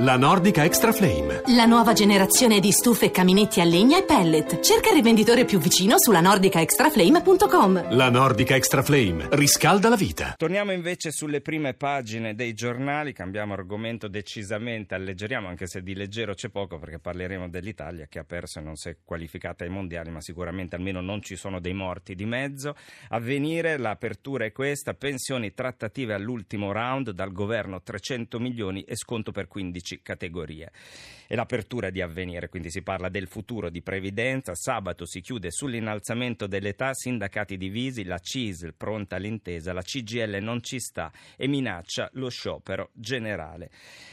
La Nordica Extra Flame. La nuova generazione di stufe e caminetti a legna e pellet. Cerca il rivenditore più vicino sulla nordicaextraflame.com. La Nordica Extra Flame riscalda la vita. Torniamo invece sulle prime pagine dei giornali, cambiamo argomento decisamente, alleggeriamo anche se di leggero c'è poco perché parleremo dell'Italia che ha perso e non si è qualificata ai mondiali, ma sicuramente almeno non ci sono dei morti di mezzo. A venire l'apertura è questa, pensioni trattative all'ultimo round, dal governo 300 milioni e sconto per 15 categorie. E l'apertura di avvenire, quindi si parla del futuro di previdenza. Sabato si chiude sull'innalzamento dell'età, sindacati divisi, la CISL pronta all'intesa, la CGL non ci sta e minaccia lo sciopero generale.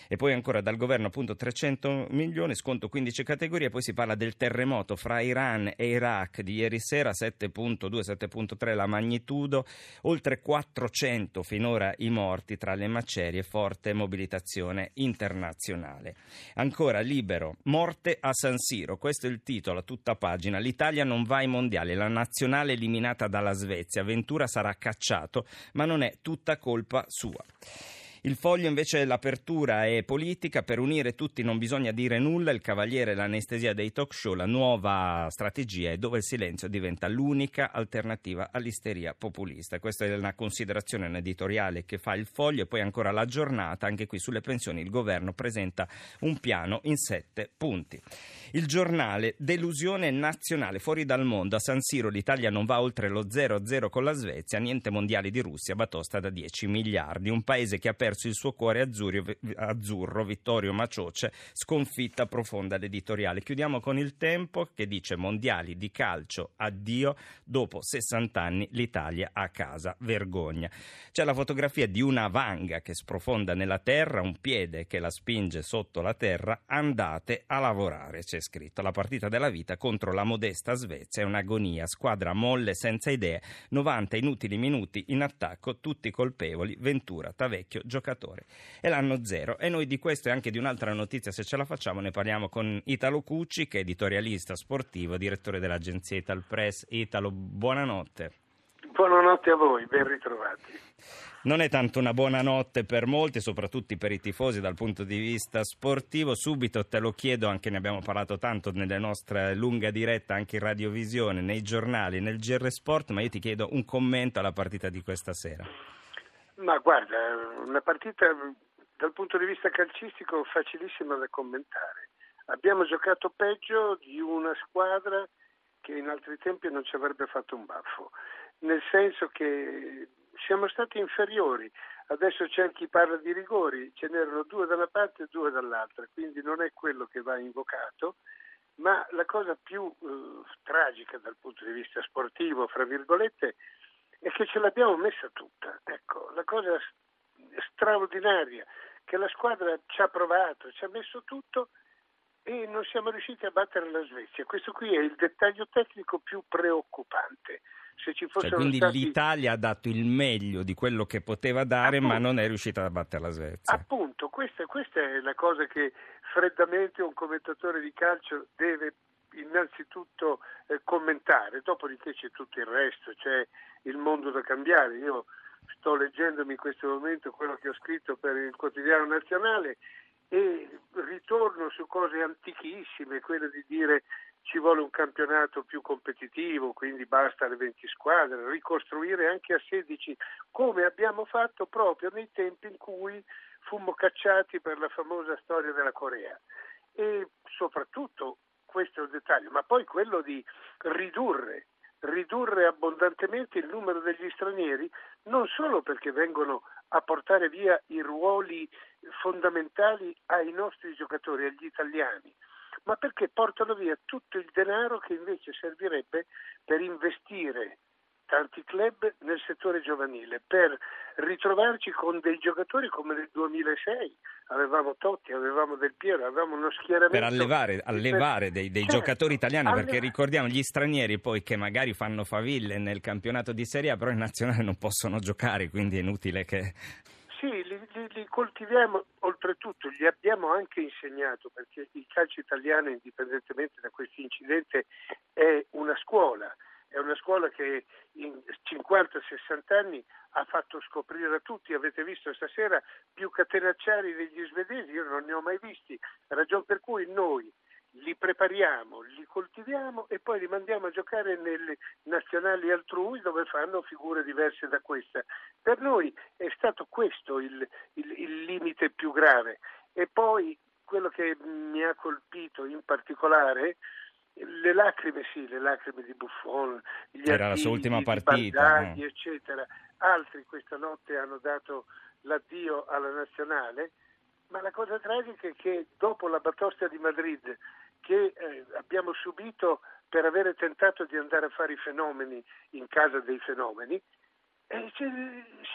E poi ancora dal governo appunto 300 milioni, sconto 15 categorie, poi si parla del terremoto fra Iran e Iraq di ieri sera, 7.2-7.3 la magnitudo, oltre 400 finora i morti tra le macerie, forte mobilitazione internazionale. Ancora libero, morte a San Siro, questo è il titolo a tutta pagina, l'Italia non va ai mondiali, la nazionale eliminata dalla Svezia, Ventura sarà cacciato, ma non è tutta colpa sua. Il foglio invece dell'apertura è politica, per unire tutti non bisogna dire nulla, il cavaliere e l'anestesia dei talk show, la nuova strategia è dove il silenzio diventa l'unica alternativa all'isteria populista. Questa è una considerazione un editoriale che fa il foglio. E poi ancora la giornata, anche qui sulle pensioni il governo presenta un piano in sette punti. Il giornale, delusione nazionale, fuori dal mondo, a San Siro l'Italia non va oltre lo 0-0 con la Svezia, niente mondiali di Russia, batosta da 10 miliardi, un paese che ha perso perso il suo cuore azzurro, azzurro Vittorio Macioce, sconfitta profonda l'editoriale. Chiudiamo con il tempo che dice mondiali di calcio, addio, dopo 60 anni l'Italia a casa, vergogna. C'è la fotografia di una vanga che sprofonda nella terra, un piede che la spinge sotto la terra, andate a lavorare, c'è scritto. La partita della vita contro la modesta Svezia è un'agonia, squadra molle senza idee, 90 inutili minuti in attacco, tutti colpevoli, Ventura, Tavecchio, giocatore giocatore e l'anno zero. E noi di questo e anche di un'altra notizia, se ce la facciamo, ne parliamo con Italo Cucci, che è editorialista sportivo, direttore dell'agenzia Ital Press. Italo, buonanotte. Buonanotte a voi, ben ritrovati. Non è tanto una buona notte per molti, soprattutto per i tifosi dal punto di vista sportivo. Subito te lo chiedo, anche ne abbiamo parlato tanto nelle nostre lunga diretta, anche in radiovisione, nei giornali, nel GR Sport, ma io ti chiedo un commento alla partita di questa sera. Ma guarda, una partita dal punto di vista calcistico facilissima da commentare. Abbiamo giocato peggio di una squadra che in altri tempi non ci avrebbe fatto un baffo, nel senso che siamo stati inferiori. Adesso c'è chi parla di rigori, ce n'erano due da una parte e due dall'altra, quindi non è quello che va invocato, ma la cosa più eh, tragica dal punto di vista sportivo, fra virgolette, è che ce l'abbiamo messa tutta. Ecco, la cosa straordinaria che la squadra ci ha provato, ci ha messo tutto e non siamo riusciti a battere la Svezia. Questo qui è il dettaglio tecnico più preoccupante. Se ci cioè, quindi stati... l'Italia ha dato il meglio di quello che poteva dare, Appunto. ma non è riuscita a battere la Svezia. Appunto, questa, questa è la cosa che freddamente un commentatore di calcio deve innanzitutto eh, commentare, dopodiché c'è tutto il resto, c'è il mondo da cambiare. Io sto leggendomi in questo momento quello che ho scritto per il quotidiano nazionale e ritorno su cose antichissime, quelle di dire ci vuole un campionato più competitivo, quindi basta le 20 squadre, ricostruire anche a 16, come abbiamo fatto proprio nei tempi in cui fummo cacciati per la famosa storia della Corea. E soprattutto questo è un dettaglio, ma poi quello di ridurre, ridurre abbondantemente il numero degli stranieri, non solo perché vengono a portare via i ruoli fondamentali ai nostri giocatori, agli italiani, ma perché portano via tutto il denaro che invece servirebbe per investire tanti club nel settore giovanile per ritrovarci con dei giocatori come nel 2006 avevamo Totti, avevamo Del Piero, avevamo uno schieramento per allevare, allevare dei, dei certo, giocatori italiani alleva... perché ricordiamo gli stranieri poi che magari fanno faville nel campionato di Serie A però in nazionale non possono giocare quindi è inutile che sì, li, li, li, coltiviamo, oltretutto gli abbiamo anche insegnato, perché il calcio italiano, indipendentemente da questo incidente, è una scuola è una scuola che in 50-60 anni ha fatto scoprire a tutti, avete visto stasera più catenacciari degli svedesi, io non ne ho mai visti, ragion per cui noi li prepariamo, li coltiviamo e poi li mandiamo a giocare nelle nazionali altrui dove fanno figure diverse da questa. Per noi è stato questo il, il, il limite più grave. E poi quello che mi ha colpito in particolare le lacrime sì, le lacrime di Buffon, gli Era la sua ultima partita, Baldaghi, no? eccetera. Altri questa notte hanno dato l'addio alla nazionale, ma la cosa tragica è che dopo la batosta di Madrid che eh, abbiamo subito per avere tentato di andare a fare i fenomeni in casa dei fenomeni, eh,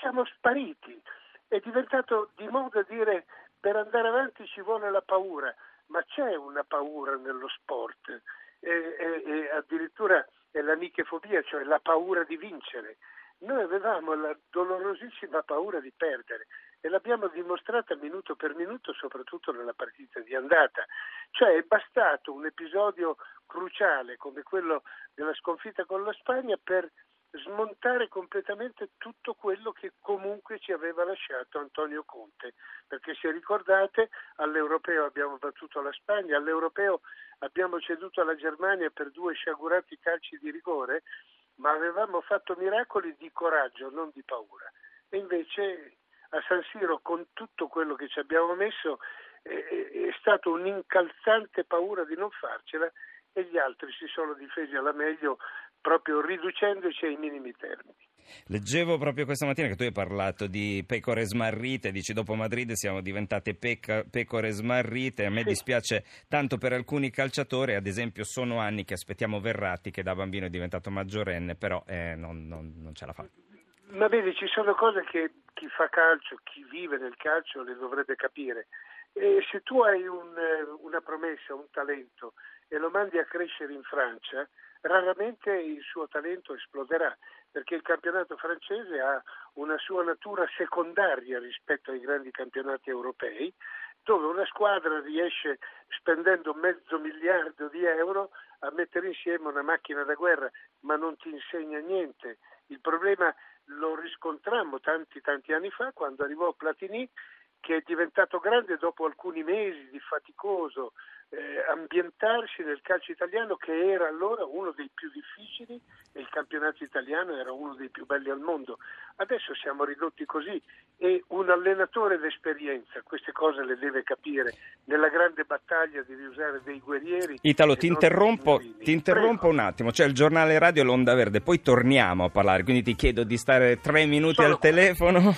siamo spariti. È diventato di moda dire per andare avanti ci vuole la paura, ma c'è una paura nello sport e, e, addirittura è l'anichefobia, cioè la paura di vincere. Noi avevamo la dolorosissima paura di perdere e l'abbiamo dimostrata minuto per minuto, soprattutto nella partita di andata. Cioè è bastato un episodio cruciale come quello della sconfitta con la Spagna per smontare completamente tutto quello che comunque ci aveva lasciato Antonio Conte, perché se ricordate all'Europeo abbiamo battuto la Spagna, all'Europeo abbiamo ceduto alla Germania per due sciagurati calci di rigore, ma avevamo fatto miracoli di coraggio, non di paura. E invece a San Siro con tutto quello che ci abbiamo messo è, è stato un'incalzante paura di non farcela e gli altri si sono difesi alla meglio proprio riducendoci ai minimi termini. Leggevo proprio questa mattina che tu hai parlato di pecore smarrite, dici dopo Madrid siamo diventate peca, pecore smarrite, a me sì. dispiace tanto per alcuni calciatori, ad esempio sono anni che aspettiamo Verratti che da bambino è diventato maggiorenne, però eh, non, non, non ce la fa. Ma vedi, ci sono cose che chi fa calcio, chi vive nel calcio le dovrebbe capire. E se tu hai un, eh, una promessa, un talento e lo mandi a crescere in Francia, raramente il suo talento esploderà, perché il campionato francese ha una sua natura secondaria rispetto ai grandi campionati europei, dove una squadra riesce spendendo mezzo miliardo di euro a mettere insieme una macchina da guerra, ma non ti insegna niente. Il problema lo riscontrammo tanti tanti anni fa quando arrivò Platini che è diventato grande dopo alcuni mesi di faticoso eh, ambientarsi nel calcio italiano che era allora uno dei più difficili e il campionato italiano era uno dei più belli al mondo. Adesso siamo ridotti così e un allenatore d'esperienza queste cose le deve capire nella grande battaglia di riusare dei guerrieri. Italo, ti interrompo, ti interrompo un attimo, c'è il giornale radio L'Onda Verde, poi torniamo a parlare, quindi ti chiedo di stare tre minuti Solo al telefono.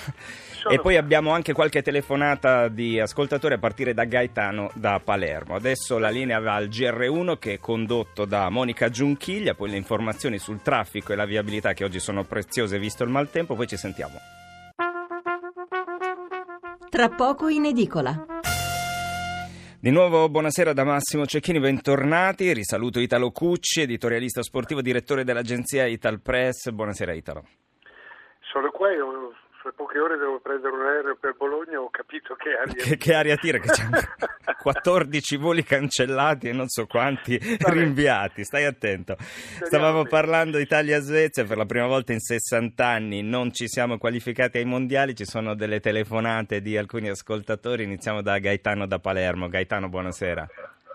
E poi abbiamo anche qualche telefonata di ascoltatori a partire da Gaetano da Palermo. Adesso la linea va al GR1 che è condotto da Monica Giunchiglia, poi le informazioni sul traffico e la viabilità che oggi sono preziose visto il maltempo, poi ci sentiamo. Tra poco in edicola. Di nuovo buonasera da Massimo Cecchini, bentornati. Risaluto Italo Cucci, editorialista sportivo, direttore dell'agenzia Ital Press. Buonasera Italo. Sono qua e fra poche ore devo prendere un aereo per Bologna, ho capito che aria che, che aria tira, che c'è 14 voli cancellati e non so quanti Vabbè. rinviati, stai attento. Stavamo parlando Italia-Svezia, per la prima volta in 60 anni non ci siamo qualificati ai mondiali, ci sono delle telefonate di alcuni ascoltatori, iniziamo da Gaetano da Palermo. Gaetano, buonasera.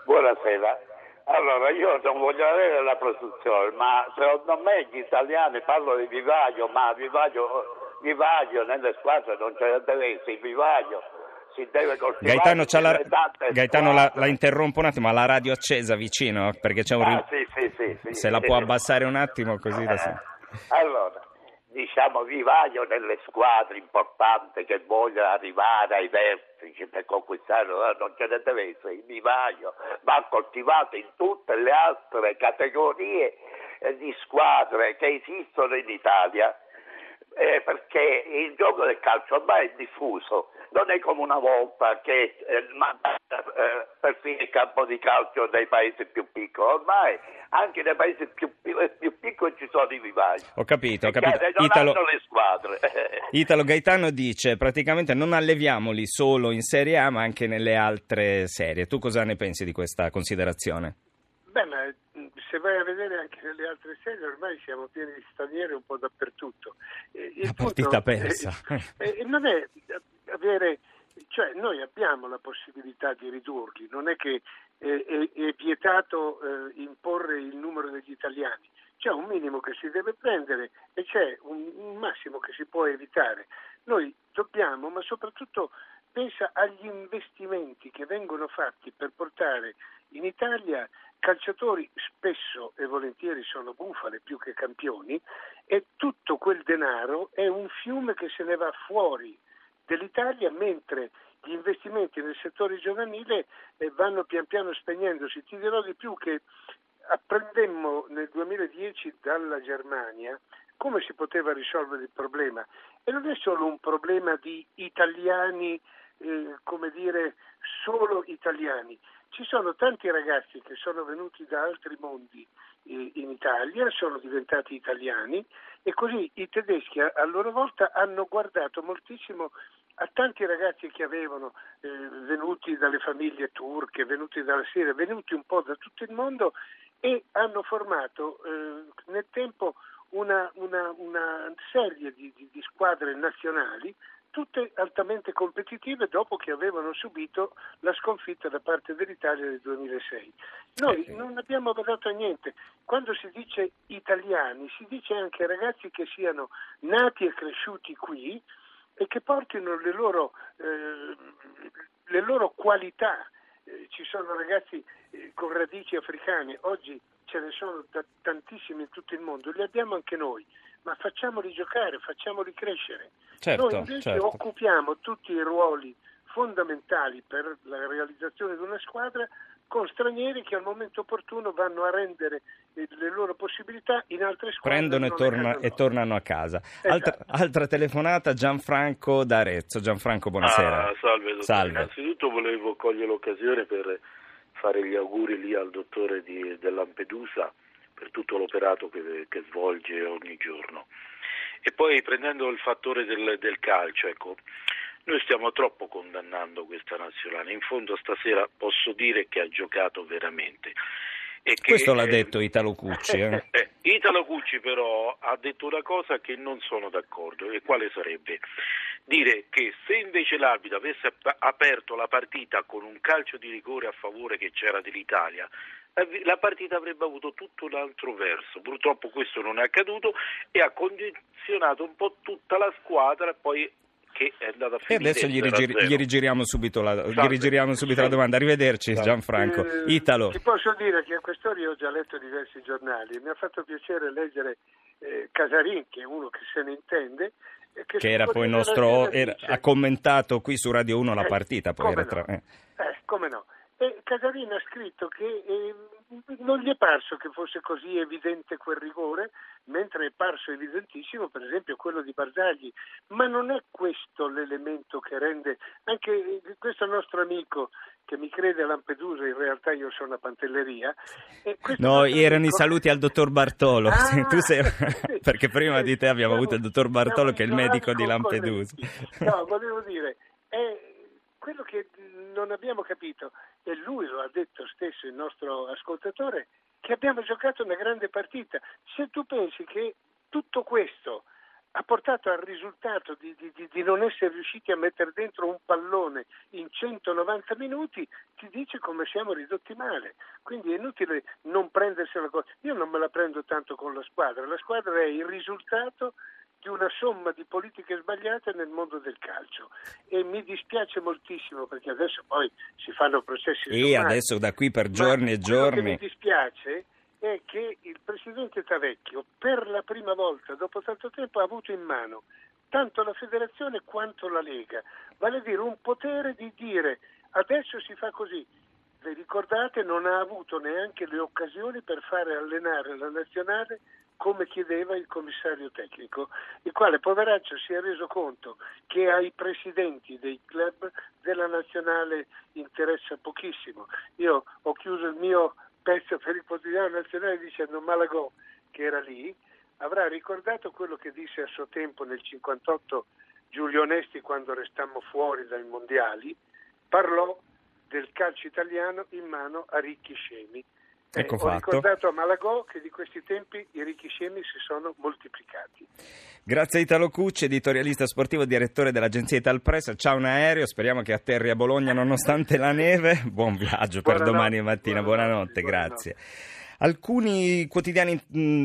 Buonasera. Allora, io non voglio avere la produzione, ma secondo me gli italiani, parlo di vivaggio, ma vivaggio vivaio nelle squadre non ce ne deve essere, il vivaio si deve coltivare. Gaetano, la... Gaetano la, la, interrompo un attimo, ha la radio accesa vicino perché c'è un... Ah, sì, sì, sì, sì, Se la può abbassare un attimo così da eh, Allora, diciamo vivaio nelle squadre importanti che vogliono arrivare ai vertici per conquistare, non ce ne deve essere, il vivaio va coltivato in tutte le altre categorie di squadre che esistono in Italia eh, perché il gioco del calcio ormai è diffuso, non è come una volta che eh, mandava eh, perfino il campo di calcio nei paesi più piccoli, ormai anche nei paesi più, più, eh, più piccoli ci sono i vivai. Ho capito, ho capito. Non Italo, le squadre. Italo Gaetano dice praticamente non alleviamoli solo in Serie A ma anche nelle altre serie. Tu cosa ne pensi di questa considerazione? Beh, ma mh, se vai a vedere anche nelle altre serie ormai siamo pieni di stranieri un po' dappertutto. Eh, La partita persa. eh, eh, non è avere, cioè noi abbiamo la possibilità di ridurli, non è che eh, è, è vietato eh, imporre il numero degli italiani, c'è un minimo che si deve prendere e c'è un, un massimo che si può evitare. Noi dobbiamo, ma soprattutto pensa agli investimenti che vengono fatti per portare in Italia calciatori spesso e volentieri sono bufale più che campioni e tutto quel denaro è un fiume che se ne va fuori dell'Italia mentre gli investimenti nel settore giovanile eh, vanno pian piano spegnendosi. Ti dirò di più che apprendemmo nel 2010 dalla Germania come si poteva risolvere il problema e non è solo un problema di italiani, eh, come dire, solo italiani. Ci sono tanti ragazzi che sono venuti da altri mondi eh, in Italia, sono diventati italiani e così i tedeschi a, loro volta hanno guardato moltissimo a tanti ragazzi che avevano eh, venuti dalle famiglie turche, venuti dalla Siria, venuti un po' da tutto il mondo e hanno formato eh, nel tempo una, una, una serie di, di, di squadre nazionali tutte altamente competitive dopo che avevano subito la sconfitta da parte dell'Italia nel 2006. Noi non abbiamo badato a niente. Quando si dice italiani, si dice anche ragazzi che siano nati e cresciuti qui e che portino le loro, eh, le loro qualità. Eh, ci sono ragazzi eh, con radici africane, oggi ce ne sono t- tantissimi in tutto il mondo, li abbiamo anche noi ma facciamoli giocare, facciamoli crescere. Certo, Noi invece certo. occupiamo tutti i ruoli fondamentali per la realizzazione di una squadra con stranieri che al momento opportuno vanno a rendere le loro possibilità in altre squadre. Prendono e, torna- e tornano a casa. Esatto. Altra, altra telefonata, Gianfranco d'Arezzo. Gianfranco, buonasera. Ah, salve. Salve. Innanzitutto volevo cogliere l'occasione per fare gli auguri lì al dottore di, del Lampedusa per tutto l'operato che, che svolge ogni giorno. E poi prendendo il fattore del, del calcio, ecco, noi stiamo troppo condannando questa nazionale. In fondo stasera posso dire che ha giocato veramente. E che, Questo l'ha detto Italo Cucci. eh. Italo Cucci però ha detto una cosa che non sono d'accordo, e quale sarebbe? Dire che se invece l'arbitro avesse ap- aperto la partita con un calcio di rigore a favore che c'era dell'Italia, la partita avrebbe avuto tutto un altro verso. Purtroppo questo non è accaduto e ha condizionato un po' tutta la squadra poi che è andata a E finire adesso gli, 0 a rigiri- 0. gli rigiriamo subito la, gli rigiriamo subito la domanda. Arrivederci, Salve. Gianfranco. Eh, Italo. Ti posso dire che a quest'ora io ho già letto diversi giornali. Mi ha fatto piacere leggere eh, Casarin, che è uno che se ne intende. e che si era poi il nostro era- ha commentato qui su Radio 1 la Eh, partita poi come era tra- no? eh. Eh, come no? E Casarin ha scritto che eh, non gli è parso che fosse così evidente quel rigore, mentre è parso evidentissimo, per esempio, quello di Barzagli. Ma non è questo l'elemento che rende anche eh, questo nostro amico che mi crede a Lampedusa, in realtà io sono a Pantelleria. No, erano i amico- saluti al dottor Bartolo. Ah, tu sei... sì. perché prima di te abbiamo avuto il dottor Bartolo che è il medico di Lampedusa. No, volevo dire, è quello che non abbiamo capito, e lui lo ha detto stesso il nostro ascoltatore, che abbiamo giocato una grande partita. Se tu pensi che tutto questo ha portato al risultato di, di- di- di non essere riusciti a mettere dentro un pallone in 190 minuti, ti dice come siamo ridotti male. Quindi è inutile non prendersela cosa. Io non me la prendo tanto con la squadra, la squadra è il risultato di una somma di politiche sbagliate nel mondo del calcio e mi dispiace moltissimo perché adesso poi si fanno processi E adesso da qui per giorni e giorni. mi dispiace è che il presidente Tavecchio per la prima volta dopo tanto tempo ha avuto in mano tanto la federazione quanto la Lega, vale a dire un potere di dire adesso si fa così. Vi ricordate non ha avuto neanche le occasioni per fare allenare la nazionale come chiedeva il commissario tecnico, il quale poveraccio si è reso conto che ai presidenti dei club della nazionale interessa pochissimo. Io ho chiuso il mio pezzo per il quotidiano nazionale dicendo Malagò, che era lì, avrà ricordato quello che disse a suo tempo nel 58 Giulio Onesti quando restammo fuori dai mondiali, parlò del calcio italiano in mano a ricchi scemi. Ecco ho fatto. ricordato a Malagò che di questi tempi i ricchi scemi si sono moltiplicati. Grazie a Italo Cucci, editorialista sportivo e direttore dell'agenzia Ital Press. Ciao un aereo, speriamo che atterri a Bologna nonostante la neve. Buon viaggio per Buonanotte, domani mattina, buonanotte, buonanotte, grazie. Alcuni quotidiani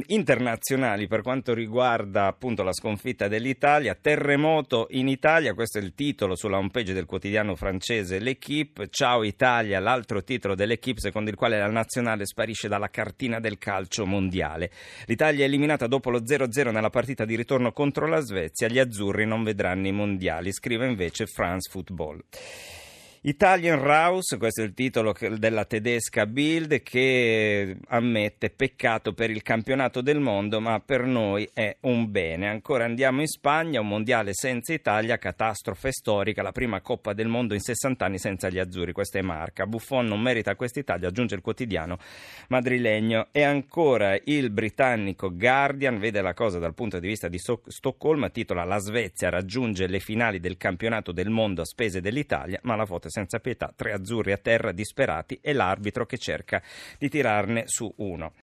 internazionali per quanto riguarda appunto la sconfitta dell'Italia, terremoto in Italia, questo è il titolo sulla homepage del quotidiano francese L'Equipe, Ciao Italia, l'altro titolo dell'Equipe secondo il quale la nazionale sparisce dalla cartina del calcio mondiale. L'Italia è eliminata dopo lo 0-0 nella partita di ritorno contro la Svezia, gli azzurri non vedranno i mondiali, scrive invece France Football. Italian Raus, questo è il titolo della tedesca Bild, che ammette peccato per il campionato del mondo, ma per noi è un bene. Ancora andiamo in Spagna, un mondiale senza Italia, catastrofe storica, la prima Coppa del Mondo in 60 anni senza gli azzurri, questa è Marca. Buffon non merita questa Italia, aggiunge il quotidiano madrilegno. E ancora il britannico Guardian vede la cosa dal punto di vista di Stoccolma, titola La Svezia raggiunge le finali del campionato del mondo a spese dell'Italia, ma la foto senza pietà, tre azzurri a terra disperati e l'arbitro che cerca di tirarne su uno.